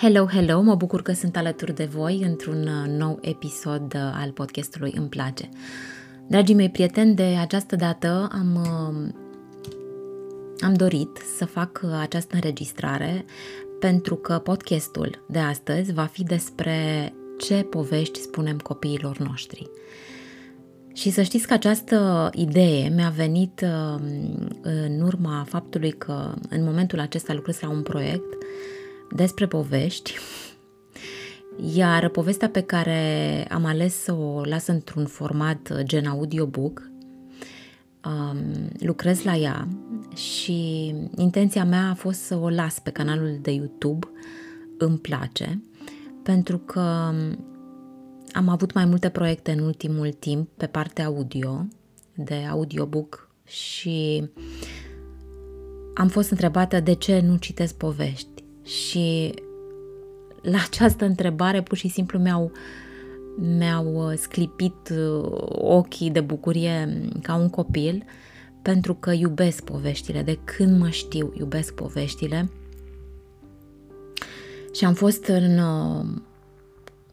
Hello, hello! Mă bucur că sunt alături de voi într-un uh, nou episod uh, al podcastului Îmi place. Dragii mei prieteni, de această dată am, uh, am dorit să fac această înregistrare pentru că podcastul de astăzi va fi despre ce povești spunem copiilor noștri. Și să știți că această idee mi-a venit în urma faptului că în momentul acesta lucrez la un proiect despre povești, iar povestea pe care am ales să o las într-un format gen audiobook, um, lucrez la ea și intenția mea a fost să o las pe canalul de YouTube Îmi place, pentru că am avut mai multe proiecte în ultimul timp pe partea audio, de audiobook și am fost întrebată de ce nu citesc povești și la această întrebare pur și simplu mi-au, mi-au uh, sclipit uh, ochii de bucurie ca un copil pentru că iubesc poveștile, de când mă știu iubesc poveștile. Și am fost în, uh,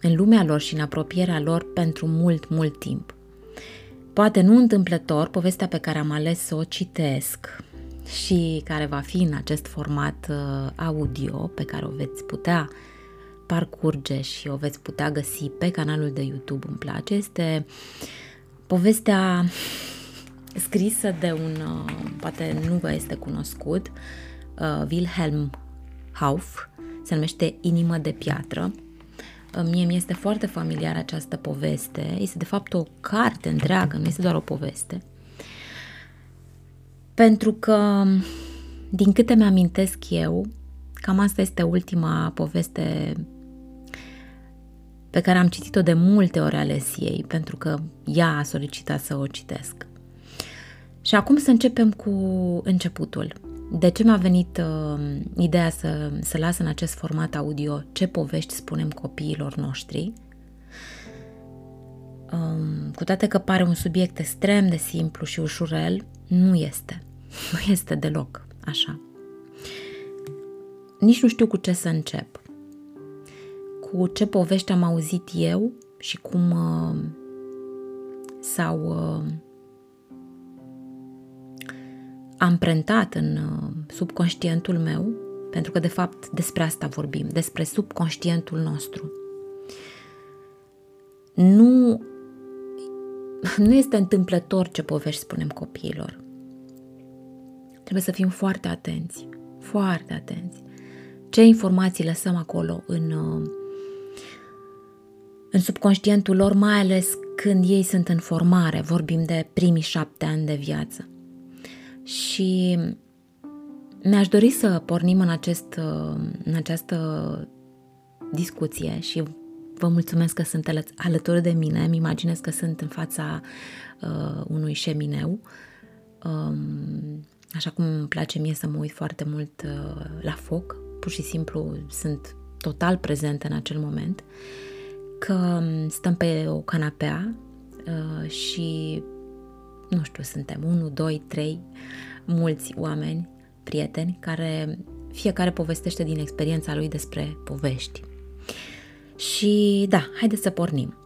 în lumea lor și în apropierea lor pentru mult, mult timp. Poate nu întâmplător, povestea pe care am ales să o citesc și care va fi în acest format uh, audio pe care o veți putea parcurge și o veți putea găsi pe canalul de YouTube Îmi place. Este povestea scrisă de un, uh, poate nu vă este cunoscut, uh, Wilhelm Hauff, se numește Inimă de piatră. Mie mi este foarte familiară această poveste. Este de fapt o carte întreagă, nu este doar o poveste. Pentru că, din câte mi-amintesc eu, cam asta este ultima poveste pe care am citit-o de multe ori ales ei, pentru că ea a solicitat să o citesc. Și acum să începem cu începutul. De ce mi-a venit uh, ideea să, să las în acest format audio ce povești spunem copiilor noștri? Um, cu toate că pare un subiect extrem de simplu și ușurel, nu este. Nu este deloc așa. Nici nu știu cu ce să încep. Cu ce povești am auzit eu și cum uh, s-au uh, amprentat în uh, subconștientul meu, pentru că de fapt despre asta vorbim, despre subconștientul nostru. Nu, nu este întâmplător ce povești spunem copiilor. Trebuie să fim foarte atenți, foarte atenți. Ce informații lăsăm acolo în, uh, în subconștientul lor, mai ales când ei sunt în formare, vorbim de primii șapte ani de viață. Și mi-aș dori să pornim în, acest, uh, în această discuție și vă mulțumesc că sunt alături de mine. Îmi imaginez că sunt în fața uh, unui șemineu. Um, așa cum îmi place mie să mă uit foarte mult uh, la foc, pur și simplu sunt total prezent în acel moment, că um, stăm pe o canapea uh, și, nu știu, suntem 1, 2, 3, mulți oameni, prieteni, care fiecare povestește din experiența lui despre povești. Și da, haideți să pornim.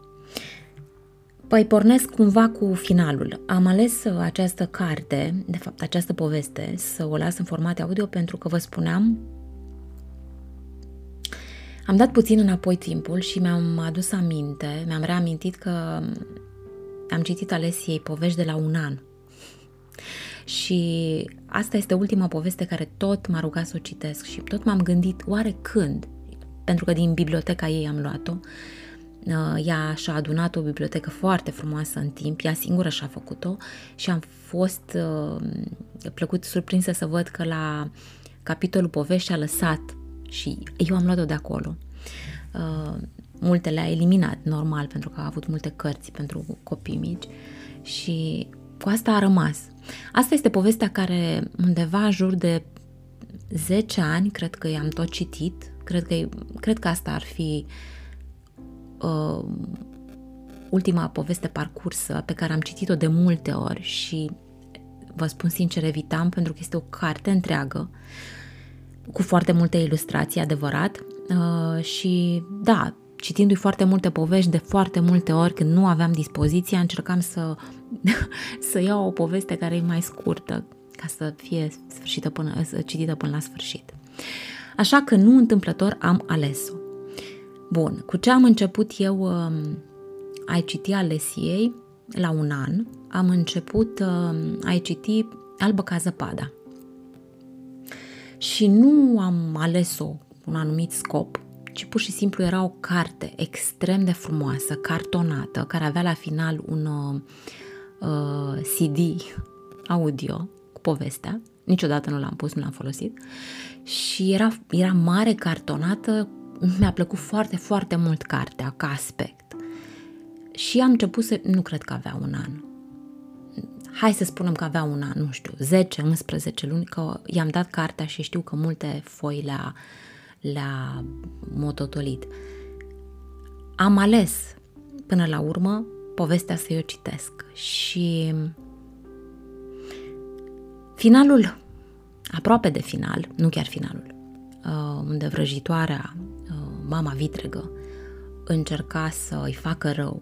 Păi pornesc cumva cu finalul. Am ales uh, această carte, de fapt această poveste, să o las în format audio pentru că vă spuneam am dat puțin înapoi timpul și mi-am adus aminte, mi-am reamintit că am citit Alesiei povești de la un an. Și asta este ultima poveste care tot m-a rugat să o citesc și tot m-am gândit oare când, pentru că din biblioteca ei am luat-o, Uh, ea și-a adunat o bibliotecă foarte frumoasă în timp, ea singură și-a făcut-o și am fost uh, plăcut surprinsă să văd că la capitolul povești a lăsat și eu am luat-o de acolo. Uh, multe le-a eliminat, normal, pentru că a avut multe cărți pentru copii mici și cu asta a rămas. Asta este povestea care undeva în jur de 10 ani, cred că i-am tot citit, cred că, cred că asta ar fi uh, ultima poveste parcursă pe care am citit-o de multe ori și vă spun sincer, evitam pentru că este o carte întreagă cu foarte multe ilustrații, adevărat, uh, și da, citindu-i foarte multe povești de foarte multe ori când nu aveam dispoziția, încercam să, să iau o poveste care e mai scurtă ca să fie sfârșită până, citită până la sfârșit. Așa că nu întâmplător am ales-o. Bun, cu ce am început eu um, ai citi Alesiei la un an, am început um, ai citi Albă ca zăpada. Și nu am ales-o un anumit scop, ci pur și simplu era o carte extrem de frumoasă, cartonată, care avea la final un uh, CD audio cu povestea. Niciodată nu l-am pus, nu l-am folosit. Și era, era mare, cartonată, mi-a plăcut foarte, foarte mult cartea ca aspect. Și am început să... Nu cred că avea un an. Hai să spunem că avea un an, nu știu, 10-11 luni, că i-am dat cartea și știu că multe foi le-a, le-a mototolit. Am ales până la urmă povestea să-i o citesc și finalul, aproape de final, nu chiar finalul, uh, unde vrăjitoarea, uh, mama vitregă, încerca să îi facă rău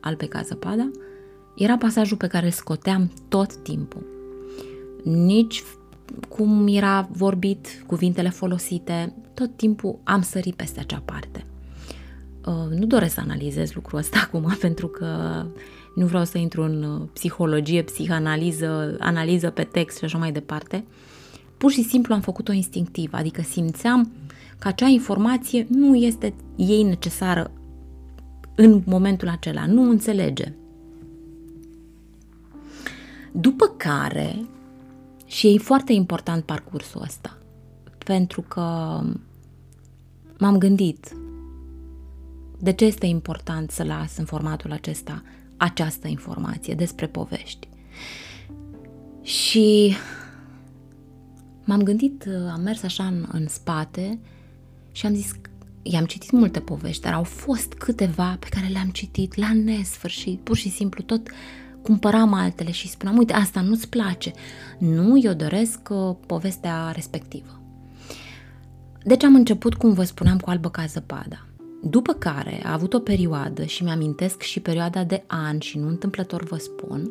al pe ca zăpada, era pasajul pe care îl scoteam tot timpul. Nici cum era vorbit, cuvintele folosite, tot timpul am sărit peste acea parte. Uh, nu doresc să analizez lucrul ăsta acum, pentru că nu vreau să intru în uh, psihologie, psihanaliză, analiză pe text și așa mai departe. Pur și simplu am făcut-o instinctiv, adică simțeam că acea informație nu este ei necesară în momentul acela, nu înțelege. După care, și e foarte important parcursul ăsta, pentru că m-am gândit de ce este important să las în formatul acesta această informație despre povești. Și m-am gândit, am mers așa în, în spate și am zis, i-am citit multe povești, dar au fost câteva pe care le-am citit la nesfârșit, pur și simplu tot cumpăram altele și spuneam, uite, asta nu-ți place. Nu, eu doresc uh, povestea respectivă. Deci am început, cum vă spuneam, cu Albă ca zăpada. După care a avut o perioadă și mi-amintesc și perioada de an și nu întâmplător vă spun,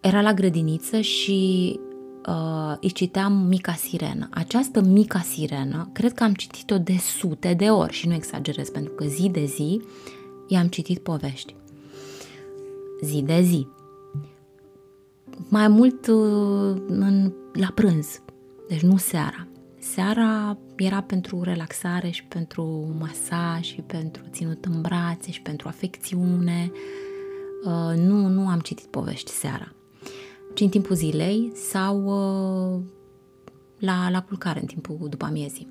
era la grădiniță și uh, își citeam Mica Sirenă. Această Mica Sirenă, cred că am citit-o de sute de ori și nu exagerez, pentru că zi de zi i-am citit povești zi de zi. Mai mult uh, în, la prânz, deci nu seara. Seara era pentru relaxare și pentru masaj și pentru ținut în brațe și pentru afecțiune. Uh, nu, nu am citit povești seara, ci în timpul zilei sau uh, la, la culcare, în timpul după amiezii.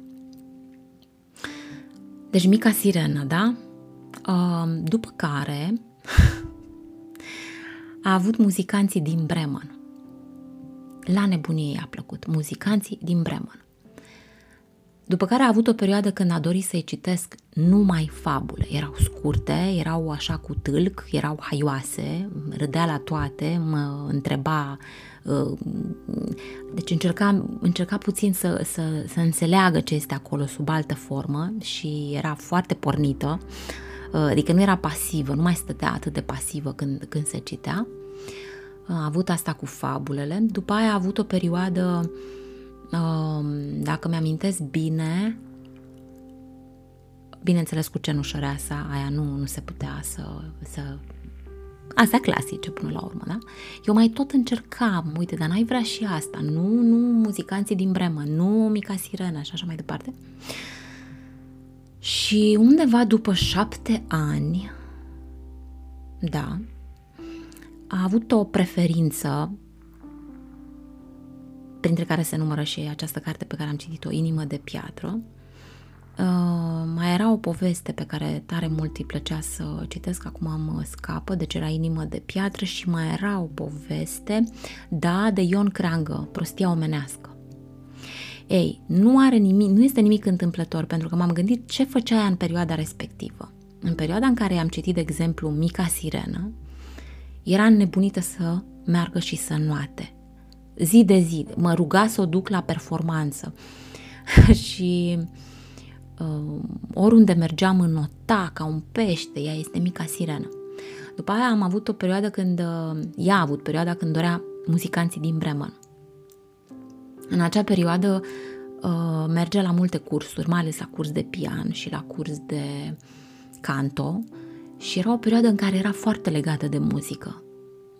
Deci mica sirenă, da? După care a avut muzicanții din Bremen. La nebunie i-a plăcut, muzicanții din Bremen. După care a avut o perioadă când a dorit să-i citesc numai fabule. Erau scurte, erau așa cu tâlc, erau haioase, râdea la toate, mă întreba... Uh, deci încerca, încerca puțin să, să, să înțeleagă ce este acolo sub altă formă și era foarte pornită. Uh, adică nu era pasivă, nu mai stătea atât de pasivă când, când se citea. A avut asta cu fabulele, după aia a avut o perioadă, um, dacă mi-amintesc bine, bineînțeles cu cenușăreasa, aia nu, nu se putea să, să Astea clasice până la urmă, da? Eu mai tot încercam, uite, dar n-ai vrea și asta, nu, nu muzicanții din Bremen, nu Mica Sirena și așa mai departe. Și undeva după șapte ani, da, a avut o preferință printre care se numără și această carte pe care am citit-o, Inimă de piatră. Uh, mai era o poveste pe care tare mult îi plăcea să citesc, acum am scapă, deci era Inimă de piatră și mai era o poveste, da, de Ion Creangă, Prostia omenească. Ei, nu are nimic, nu este nimic întâmplător, pentru că m-am gândit ce făcea ea în perioada respectivă. În perioada în care am citit, de exemplu, Mica Sirenă, era nebunită să meargă și să nuate. Zi de zi, mă ruga să o duc la performanță. și uh, oriunde mergeam în nota ca un pește, ea este mica sirenă. După aia am avut o perioadă când, uh, ea a avut perioada când dorea muzicanții din Bremen. În acea perioadă uh, mergea la multe cursuri, mai ales la curs de pian și la curs de canto și era o perioadă în care era foarte legată de muzică.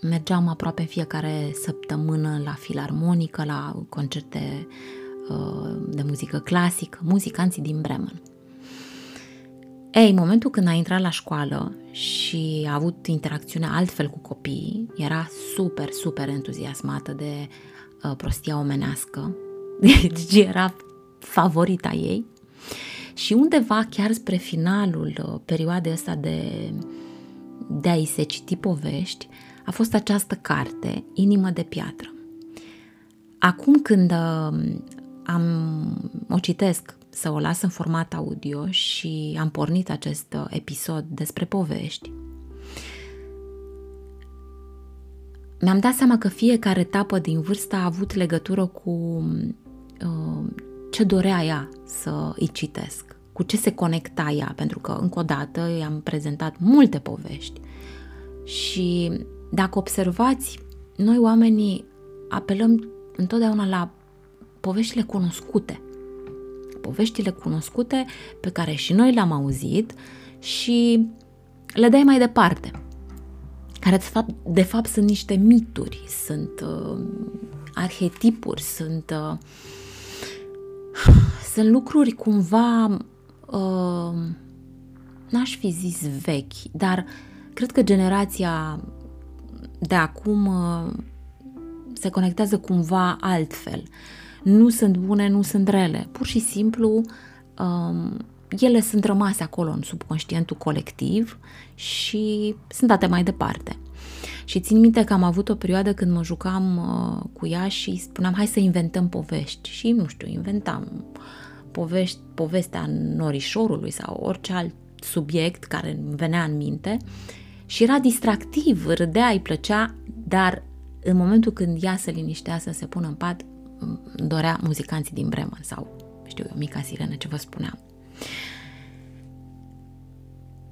Mergeam aproape fiecare săptămână la filarmonică, la concerte uh, de muzică clasică, muzicanții din Bremen. Ei, în momentul când a intrat la școală și a avut interacțiune altfel cu copiii, era super, super entuziasmată de uh, prostia omenească, deci era favorita ei. Și undeva, chiar spre finalul uh, perioadei ăsta de, de a-i se citi povești, a fost această carte, Inimă de piatră. Acum când uh, am, o citesc să o las în format audio și am pornit acest uh, episod despre povești, mi-am dat seama că fiecare etapă din vârstă a avut legătură cu uh, ce dorea ea să îi citesc, cu ce se conecta ea, pentru că, încă o dată, i-am prezentat multe povești. Și dacă observați, noi oamenii apelăm întotdeauna la poveștile cunoscute. Poveștile cunoscute pe care și noi le-am auzit și le dai mai departe care de fapt, de fapt sunt niște mituri, sunt uh, arhetipuri, sunt, uh, sunt lucruri cumva, uh, n-aș fi zis vechi, dar cred că generația de acum uh, se conectează cumva altfel. Nu sunt bune, nu sunt rele. Pur și simplu uh, ele sunt rămase acolo în subconștientul colectiv și sunt date mai departe. Și țin minte că am avut o perioadă când mă jucam uh, cu ea și spuneam hai să inventăm povești și nu știu, inventam povești, povestea norișorului sau orice alt subiect care îmi venea în minte și era distractiv, râdea, îi plăcea, dar în momentul când ea se liniștea să se pună în pat, dorea muzicanții din Bremen sau, știu eu, mica sirenă, ce vă spuneam.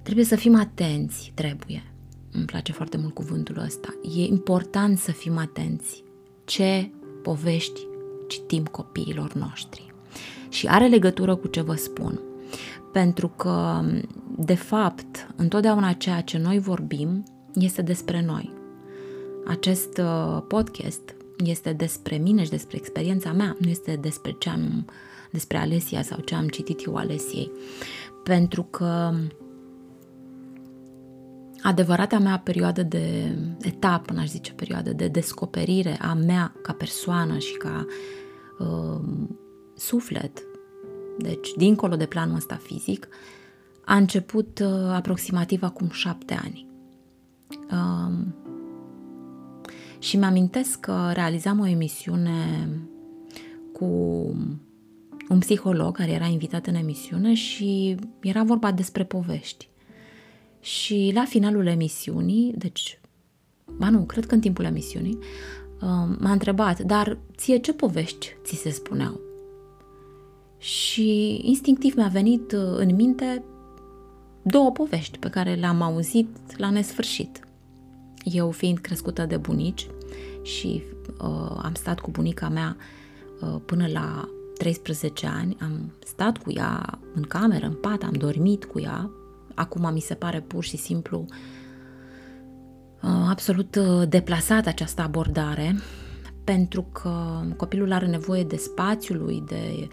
Trebuie să fim atenți, trebuie. Îmi place foarte mult cuvântul ăsta. E important să fim atenți ce povești citim copiilor noștri. Și are legătură cu ce vă spun. Pentru că, de fapt, întotdeauna ceea ce noi vorbim este despre noi. Acest uh, podcast este despre mine și despre experiența mea, nu este despre ce am, despre Alesia sau ce am citit eu Alesiei. Pentru că adevărata mea perioadă de etapă, n-aș zice perioadă, de descoperire a mea ca persoană și ca uh, suflet, deci dincolo de planul ăsta fizic, a început uh, aproximativ acum șapte ani. Uh, și mi-amintesc că realizam o emisiune cu un psiholog care era invitat în emisiune și era vorba despre povești. Și la finalul emisiunii, deci, ba nu, cred că în timpul emisiunii, um, m-a întrebat, dar ție ce povești ți se spuneau? Și instinctiv mi-a venit uh, în minte două povești pe care le-am auzit la nesfârșit. Eu fiind crescută de bunici și uh, am stat cu bunica mea uh, până la 13 ani, am stat cu ea în cameră, în pat, am dormit cu ea acum mi se pare pur și simplu uh, absolut uh, deplasat această abordare, pentru că copilul are nevoie de spațiul lui, de, uh,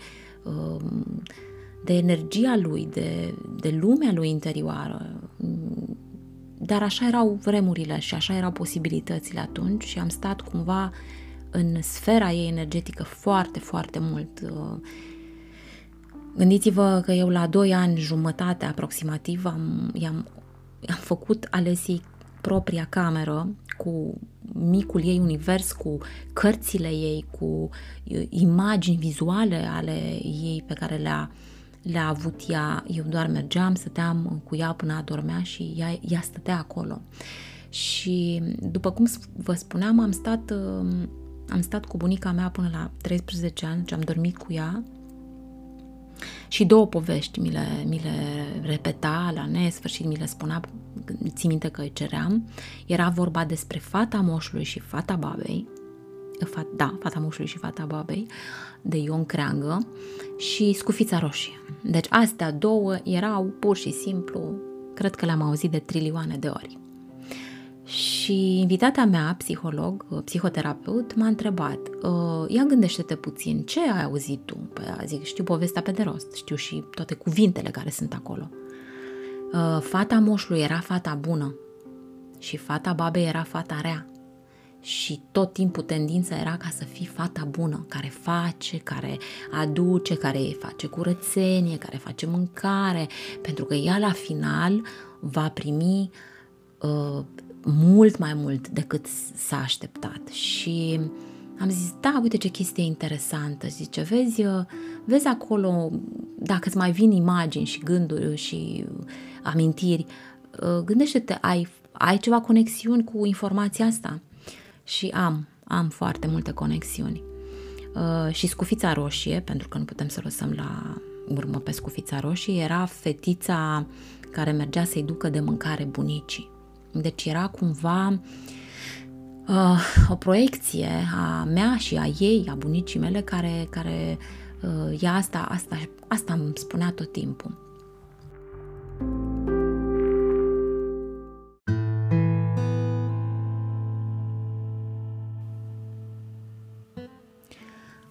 de energia lui, de, de lumea lui interioară. Dar așa erau vremurile și așa erau posibilitățile atunci și am stat cumva în sfera ei energetică foarte, foarte mult. Gândiți-vă că eu la 2 ani jumătate aproximativ am, i-am, am făcut alesii propria cameră cu micul ei univers, cu cărțile ei, cu imagini vizuale ale ei pe care le-a, le-a avut ea. Eu doar mergeam, stăteam cu ea până adormea și ea, ea stătea acolo. Și după cum vă spuneam, am stat, am stat cu bunica mea până la 13 ani, și am dormit cu ea și două povești mi le, mi le repeta la nesfârșit, mi le spunea, țin minte că îi ceream. Era vorba despre fata moșului și fata babei, da, fata moșului și fata babei, de Ion Creangă și Scufița Roșie. Deci astea două erau pur și simplu, cred că le-am auzit de trilioane de ori. Și invitata mea, psiholog, psihoterapeut, m-a întrebat, ă, ia gândește-te puțin, ce ai auzit tu? Păi zic, știu povestea pe de rost, știu și toate cuvintele care sunt acolo. Ă, fata moșului era fata bună și fata babei era fata rea. Și tot timpul tendința era ca să fii fata bună, care face, care aduce, care face curățenie, care face mâncare, pentru că ea la final va primi uh, mult mai mult decât s-a așteptat și am zis, da, uite ce chestie interesantă, zice, vezi, vezi acolo, dacă îți mai vin imagini și gânduri și amintiri, gândește-te, ai, ai ceva conexiuni cu informația asta? Și am, am foarte multe conexiuni. și scufița roșie, pentru că nu putem să lăsăm la urmă pe scufița roșie, era fetița care mergea să-i ducă de mâncare bunicii. Deci era cumva uh, o proiecție a mea și a ei, a bunicii mele, care, care uh, ea asta, asta, asta îmi spunea tot timpul.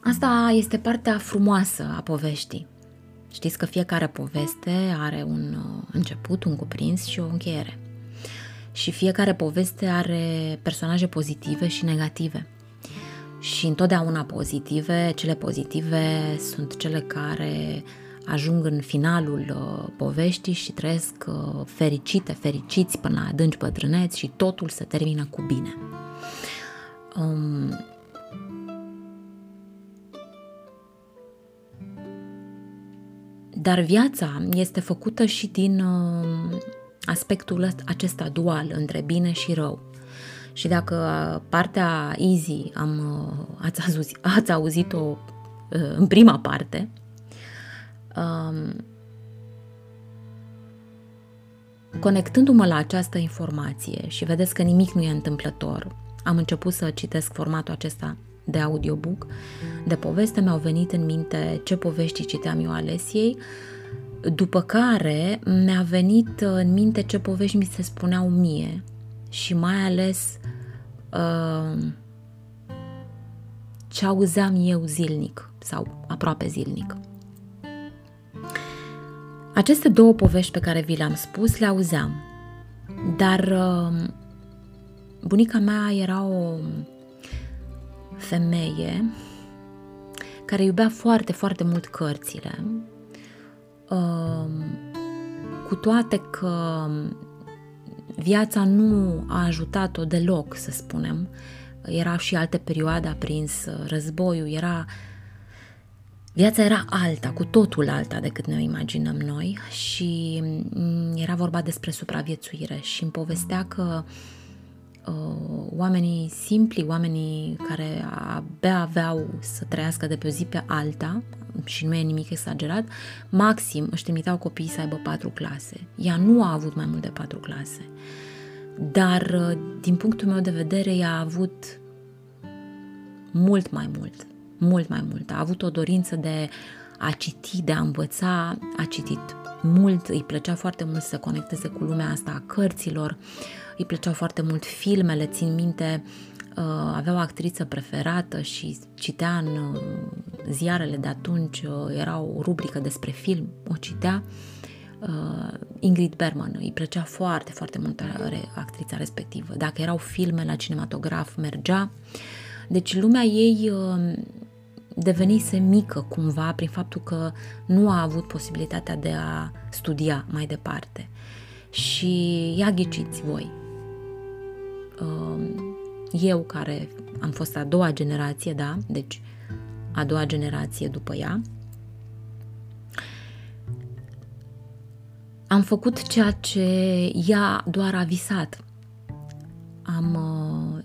Asta este partea frumoasă a poveștii. Știți că fiecare poveste are un uh, început, un cuprins și o încheiere și fiecare poveste are personaje pozitive și negative. Și întotdeauna pozitive, cele pozitive sunt cele care ajung în finalul uh, poveștii și trăiesc uh, fericite, fericiți până la adânci bătrâneți și totul se termină cu bine. Um, dar viața este făcută și din uh, aspectul acesta dual între bine și rău. Și dacă partea easy am, ați, auzit, ați auzit-o uh, în prima parte, um, conectându-mă la această informație și vedeți că nimic nu e întâmplător, am început să citesc formatul acesta de audiobook, de poveste, mi-au venit în minte ce povești citeam eu Alesiei, uh, după care mi-a venit uh, în minte ce povești mi se spuneau mie și mai ales uh, ce auzeam eu zilnic sau aproape zilnic. Aceste două povești pe care vi le-am spus le auzeam, dar uh, bunica mea era o femeie care iubea foarte, foarte mult cărțile cu toate că viața nu a ajutat-o deloc, să spunem, era și alte perioade aprins războiul, era Viața era alta, cu totul alta decât ne imaginăm noi și mm, era vorba despre supraviețuire și îmi povestea că uh, oamenii simpli, oamenii care abia aveau să trăiască de pe o zi pe alta, și nu e nimic exagerat, maxim își trimiteau copiii să aibă patru clase. Ea nu a avut mai mult de patru clase. Dar, uh, din punctul meu de vedere, ea a avut mult mai mult, mult mai mult. A avut o dorință de a citi, de a învăța, a citit mult, îi plăcea foarte mult să conecteze cu lumea asta a cărților, îi plăceau foarte mult filmele, țin minte avea o actriță preferată și citea în uh, ziarele de atunci, uh, era o rubrică despre film, o citea, uh, Ingrid Bergman, îi plăcea foarte, foarte mult actrița respectivă. Dacă erau filme la cinematograf, mergea. Deci lumea ei devenise mică cumva prin faptul că nu a avut posibilitatea de a studia mai departe. Și ia ghiciți voi. Eu care am fost a doua generație, da, deci a doua generație după ea, am făcut ceea ce ea doar a visat. Am uh,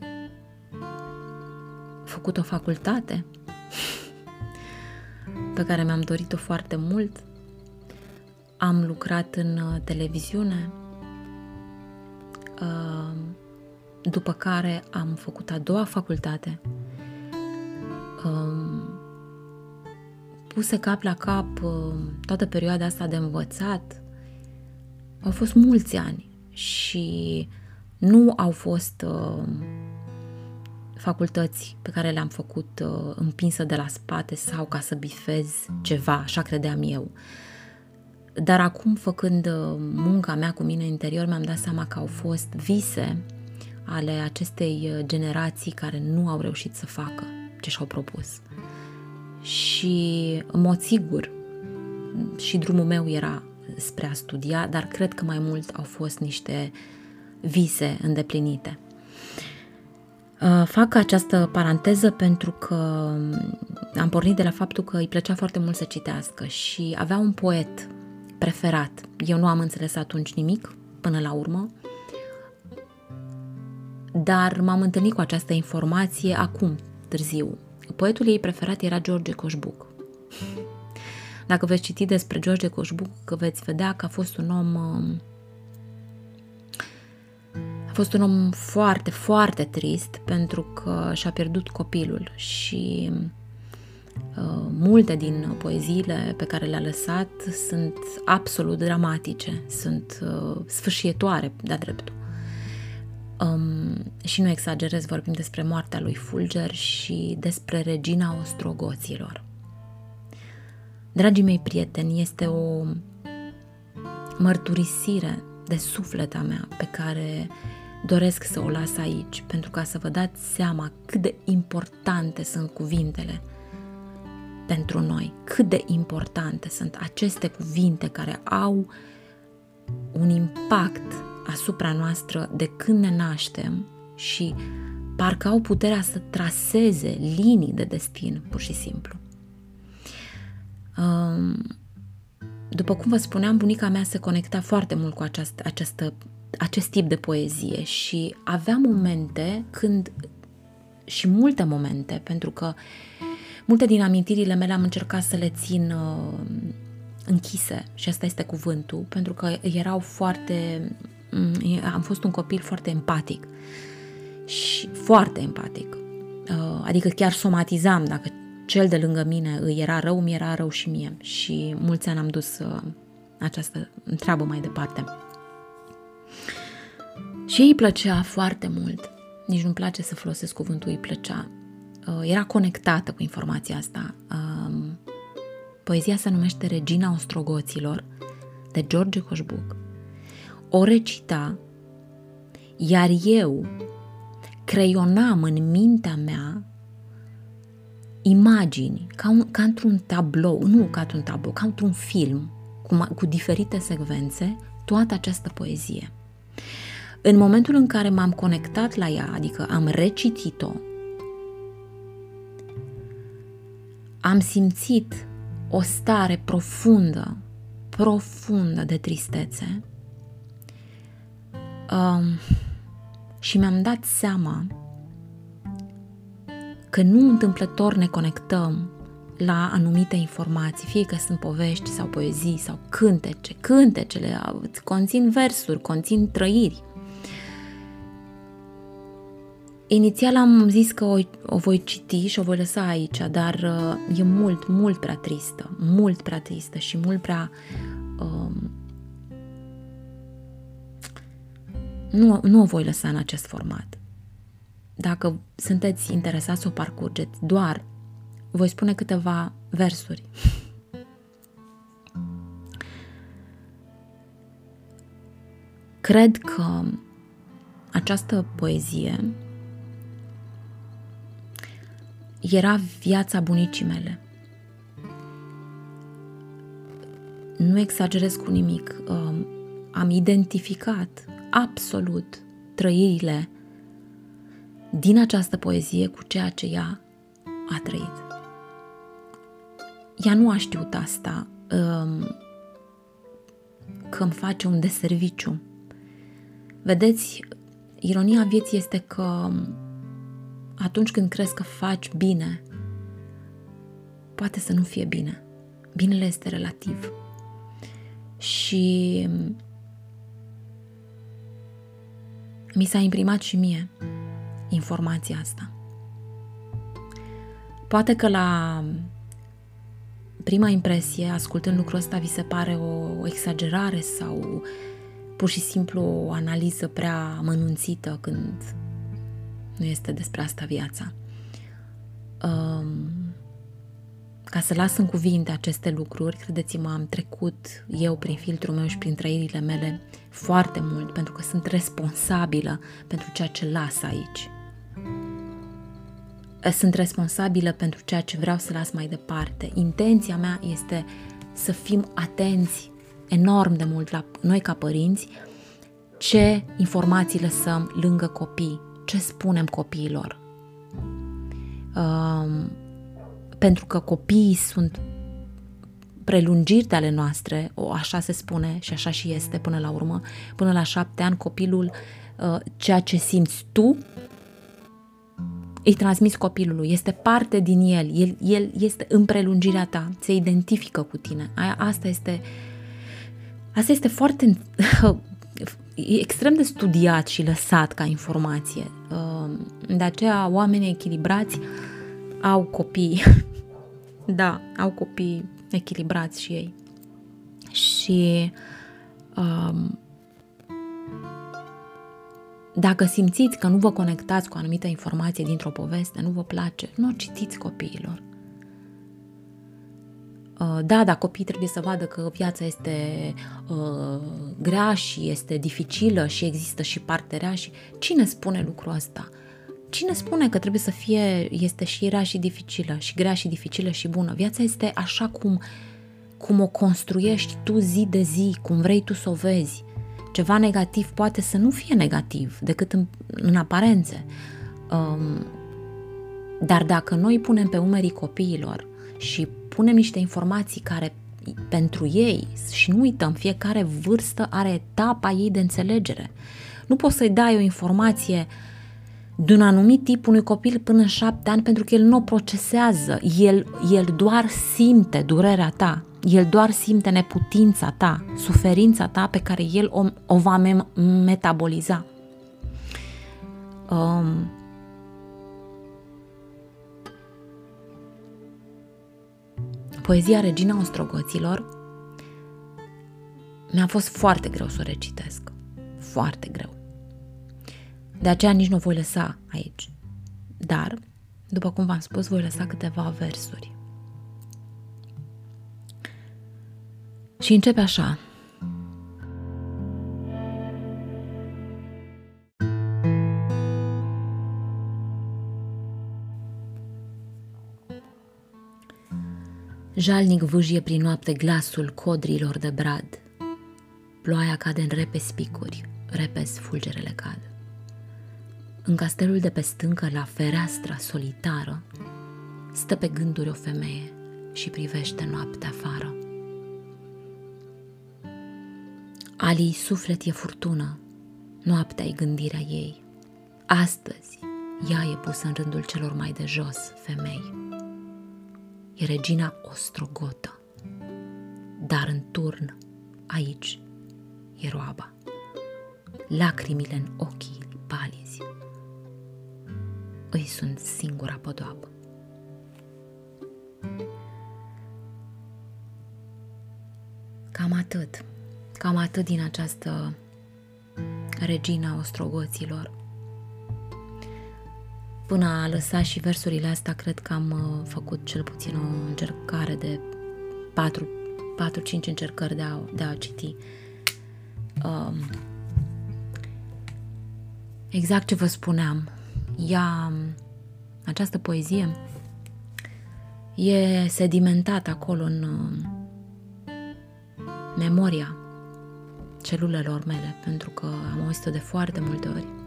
făcut o facultate pe care mi-am dorit-o foarte mult. Am lucrat în uh, televiziune, uh, după care am făcut a doua facultate. Um, puse cap la cap uh, toată perioada asta de învățat. Au fost mulți ani și nu au fost uh, facultăți pe care le-am făcut uh, împinsă de la spate sau ca să bifez ceva, așa credeam eu. Dar acum, făcând uh, munca mea cu mine interior, mi-am dat seama că au fost vise ale acestei uh, generații care nu au reușit să facă ce și-au propus. Și, în mod sigur, și drumul meu era spre a studia, dar cred că mai mult au fost niște vise îndeplinite. Uh, fac această paranteză pentru că am pornit de la faptul că îi plăcea foarte mult să citească și avea un poet preferat. Eu nu am înțeles atunci nimic, până la urmă, dar m-am întâlnit cu această informație acum, târziu. Poetul ei preferat era George Coșbuc. Dacă veți citi despre George Coșbuc, veți vedea că a fost un om uh, a fost un om foarte, foarte trist pentru că și-a pierdut copilul și uh, multe din poeziile pe care le-a lăsat sunt absolut dramatice, sunt uh, sfârșietoare de-a dreptul. Um, și nu exagerez, vorbim despre moartea lui Fulger și despre regina ostrogoților. Dragii mei prieteni, este o mărturisire de sufleta mea pe care doresc să o las aici, pentru ca să vă dați seama cât de importante sunt cuvintele pentru noi, cât de importante sunt aceste cuvinte care au un impact asupra noastră de când ne naștem și parcă au puterea să traseze linii de destin, pur și simplu. Um, după cum vă spuneam, bunica mea se conecta foarte mult cu această, această, acest tip de poezie și avea momente când și multe momente, pentru că multe din amintirile mele am încercat să le țin uh, închise și asta este cuvântul, pentru că erau foarte Mm, am fost un copil foarte empatic și foarte empatic. Uh, adică chiar somatizam dacă cel de lângă mine îi era rău, mi era rău și mie. Și mulți ani am dus uh, această treabă mai departe. Și ei plăcea foarte mult. Nici nu-mi place să folosesc cuvântul îi plăcea. Uh, era conectată cu informația asta. Um, poezia se numește Regina Ostrogoților de George Coșbuc o recita, iar eu creionam în mintea mea imagini, ca, un, ca într-un tablou, nu ca într-un tablou, ca într-un film, cu, cu diferite secvențe, toată această poezie. În momentul în care m-am conectat la ea, adică am recitit-o, am simțit o stare profundă, profundă de tristețe, Um, și mi-am dat seama că nu întâmplător ne conectăm la anumite informații, fie că sunt povești sau poezii sau cântece. Cântecele conțin versuri, conțin trăiri. Inițial am zis că o, o voi citi și o voi lăsa aici, dar uh, e mult, mult prea tristă, mult prea tristă și mult prea um, nu, nu o voi lăsa în acest format. dacă sunteți interesați să o parcurgeți, doar voi spune câteva versuri. Cred că această poezie era viața bunicii mele. Nu exagerez cu nimic. Um, am identificat absolut trăirile din această poezie cu ceea ce ea a trăit. Ea nu a știut asta, um, că îmi face un deserviciu. Vedeți, ironia vieții este că atunci când crezi că faci bine, poate să nu fie bine. Binele este relativ. Și mi s-a imprimat și mie informația asta. Poate că la prima impresie, ascultând lucrul ăsta, vi se pare o exagerare sau pur și simplu o analiză prea mănunțită când nu este despre asta viața. Um, ca să las în cuvinte aceste lucruri, credeți-mă, am trecut eu prin filtrul meu și prin trăirile mele foarte mult, pentru că sunt responsabilă pentru ceea ce las aici. Sunt responsabilă pentru ceea ce vreau să las mai departe. Intenția mea este să fim atenți enorm de mult la noi ca părinți ce informații lăsăm lângă copii, ce spunem copiilor. Um, pentru că copiii sunt prelungiri de ale noastre, o, așa se spune și așa și este până la urmă, până la șapte ani copilul, uh, ceea ce simți tu, îi transmiți copilului, este parte din el, el, el este în prelungirea ta, se identifică cu tine. Aia, asta este asta este foarte e extrem de studiat și lăsat ca informație. Uh, de aceea oamenii echilibrați au copii. da, au copii echilibrați și ei. Și um, dacă simțiți că nu vă conectați cu o anumită informație dintr-o poveste, nu vă place, nu o citiți copiilor. Uh, da, dar copiii trebuie să vadă că viața este uh, grea și este dificilă și există și parte rea și cine spune lucrul ăsta? Cine spune că trebuie să fie, este și rea și dificilă, și grea și dificilă și bună? Viața este așa cum, cum o construiești tu zi de zi, cum vrei tu să o vezi. Ceva negativ poate să nu fie negativ, decât în, în aparențe. Um, dar dacă noi punem pe umerii copiilor și punem niște informații care pentru ei și nu uităm, fiecare vârstă are etapa ei de înțelegere. Nu poți să-i dai o informație de un anumit tip unui copil până în șapte ani pentru că el nu o procesează, el, el doar simte durerea ta, el doar simte neputința ta, suferința ta pe care el o, o va metaboliza. Um, Poezia Regina Ostrogoților mi-a fost foarte greu să o recitesc. Foarte greu. De aceea nici nu voi lăsa aici. Dar, după cum v-am spus, voi lăsa câteva versuri. Și începe așa. Jalnic vâjie prin noapte glasul codrilor de brad. Ploaia cade în repe spicuri, repes fulgerele cad. În castelul de pe stâncă, la fereastra solitară, stă pe gânduri o femeie și privește noaptea afară. Ali suflet e furtună, noaptea e gândirea ei. Astăzi, ea e pusă în rândul celor mai de jos femei e regina ostrogotă. Dar în turn, aici, e roaba. Lacrimile în ochii palizi îi sunt singura podoabă. Cam atât. Cam atât din această regina ostrogoților. Până a lăsat și versurile astea, cred că am uh, făcut cel puțin o încercare de 4-5 încercări de a, de a citi. Um, exact ce vă spuneam, ea, această poezie e sedimentată acolo în uh, memoria celulelor mele, pentru că am auzit-o de foarte multe ori.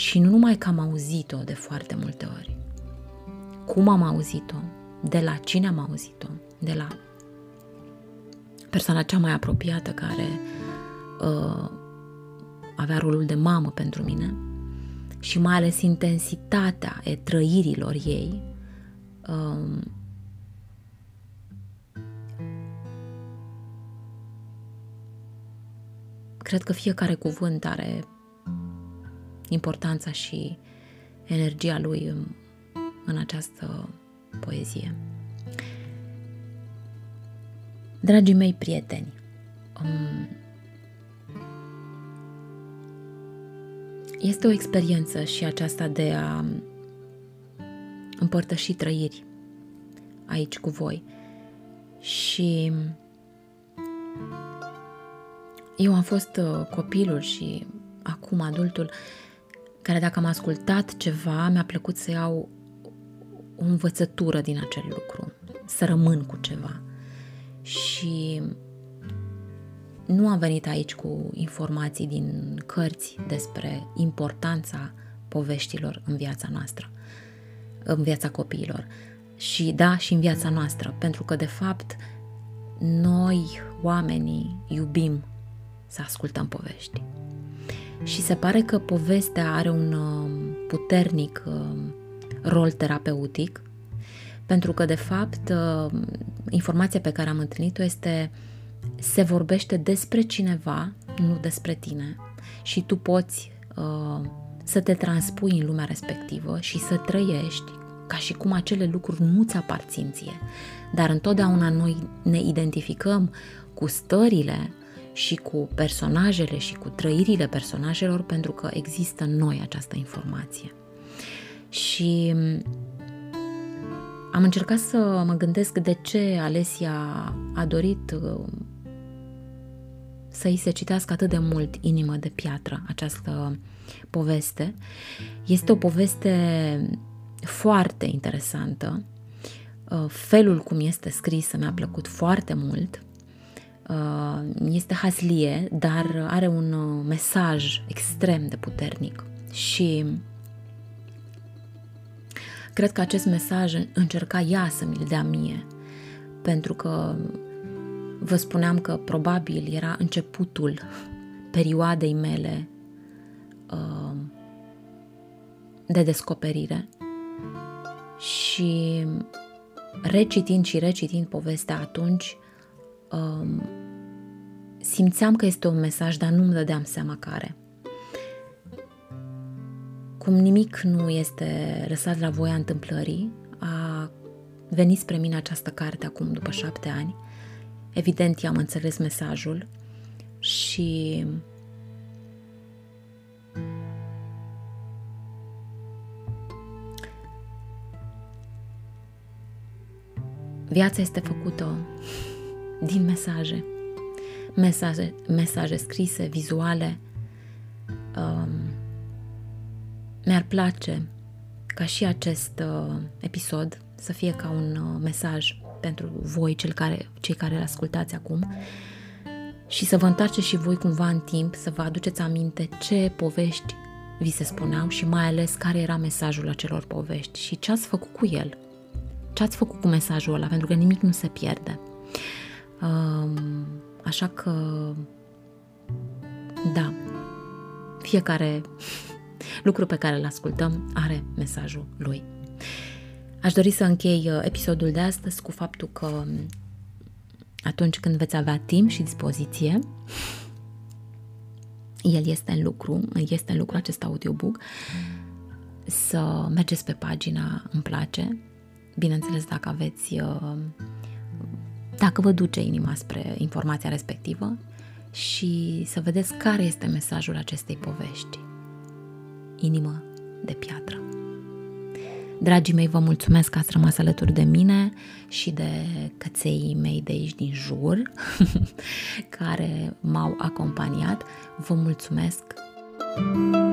Și nu numai că am auzit-o de foarte multe ori, cum am auzit-o, de la cine am auzit-o, de la persoana cea mai apropiată care uh, avea rolul de mamă pentru mine și mai ales intensitatea e trăirilor ei uh, cred că fiecare cuvânt are importanța și energia lui în, în această poezie. Dragii mei prieteni, um, este o experiență și aceasta de a împărtăși trăiri aici cu voi. Și eu am fost uh, copilul și acum adultul care dacă am ascultat ceva, mi-a plăcut să iau o învățătură din acel lucru, să rămân cu ceva. Și nu am venit aici cu informații din cărți despre importanța poveștilor în viața noastră, în viața copiilor. Și da, și în viața noastră, pentru că de fapt noi, oamenii, iubim să ascultăm povești. Și se pare că povestea are un um, puternic um, rol terapeutic, pentru că, de fapt, um, informația pe care am întâlnit-o este se vorbește despre cineva, nu despre tine, și tu poți uh, să te transpui în lumea respectivă și să trăiești ca și cum acele lucruri nu ți aparțin ție. Dar întotdeauna noi ne identificăm cu stările și cu personajele și cu trăirile personajelor pentru că există în noi această informație. Și am încercat să mă gândesc de ce Alesia a dorit uh, să îi se citească atât de mult Inimă de piatră, această poveste. Este o poveste foarte interesantă. Uh, felul cum este scrisă mi-a plăcut foarte mult Uh, este haslie, dar are un uh, mesaj extrem de puternic și cred că acest mesaj încerca ea să mi-l dea mie, pentru că vă spuneam că probabil era începutul perioadei mele uh, de descoperire. Și recitind și recitind povestea atunci, um, simțeam că este un mesaj, dar nu-mi dădeam seama care. Cum nimic nu este lăsat la voia întâmplării, a venit spre mine această carte acum după șapte ani. Evident, i-am înțeles mesajul și viața este făcută din mesaje mesaje, mesaje scrise, vizuale. Um, mi-ar place ca și acest uh, episod să fie ca un uh, mesaj pentru voi, cel care, cei care îl ascultați acum, și să vă întoarceți și voi cumva în timp, să vă aduceți aminte ce povești vi se spuneau și mai ales care era mesajul acelor povești și ce ați făcut cu el. Ce ați făcut cu mesajul ăla, pentru că nimic nu se pierde. Um, Așa că, da, fiecare lucru pe care îl ascultăm are mesajul lui. Aș dori să închei uh, episodul de astăzi cu faptul că um, atunci când veți avea timp și dispoziție, el este în lucru, este în lucru acest audiobook, să mergeți pe pagina Îmi place, bineînțeles dacă aveți uh, dacă vă duce inima spre informația respectivă și să vedeți care este mesajul acestei povești. Inimă de piatră. Dragii mei, vă mulțumesc că ați rămas alături de mine și de căței mei de aici din jur care m-au acompaniat. Vă mulțumesc! thank you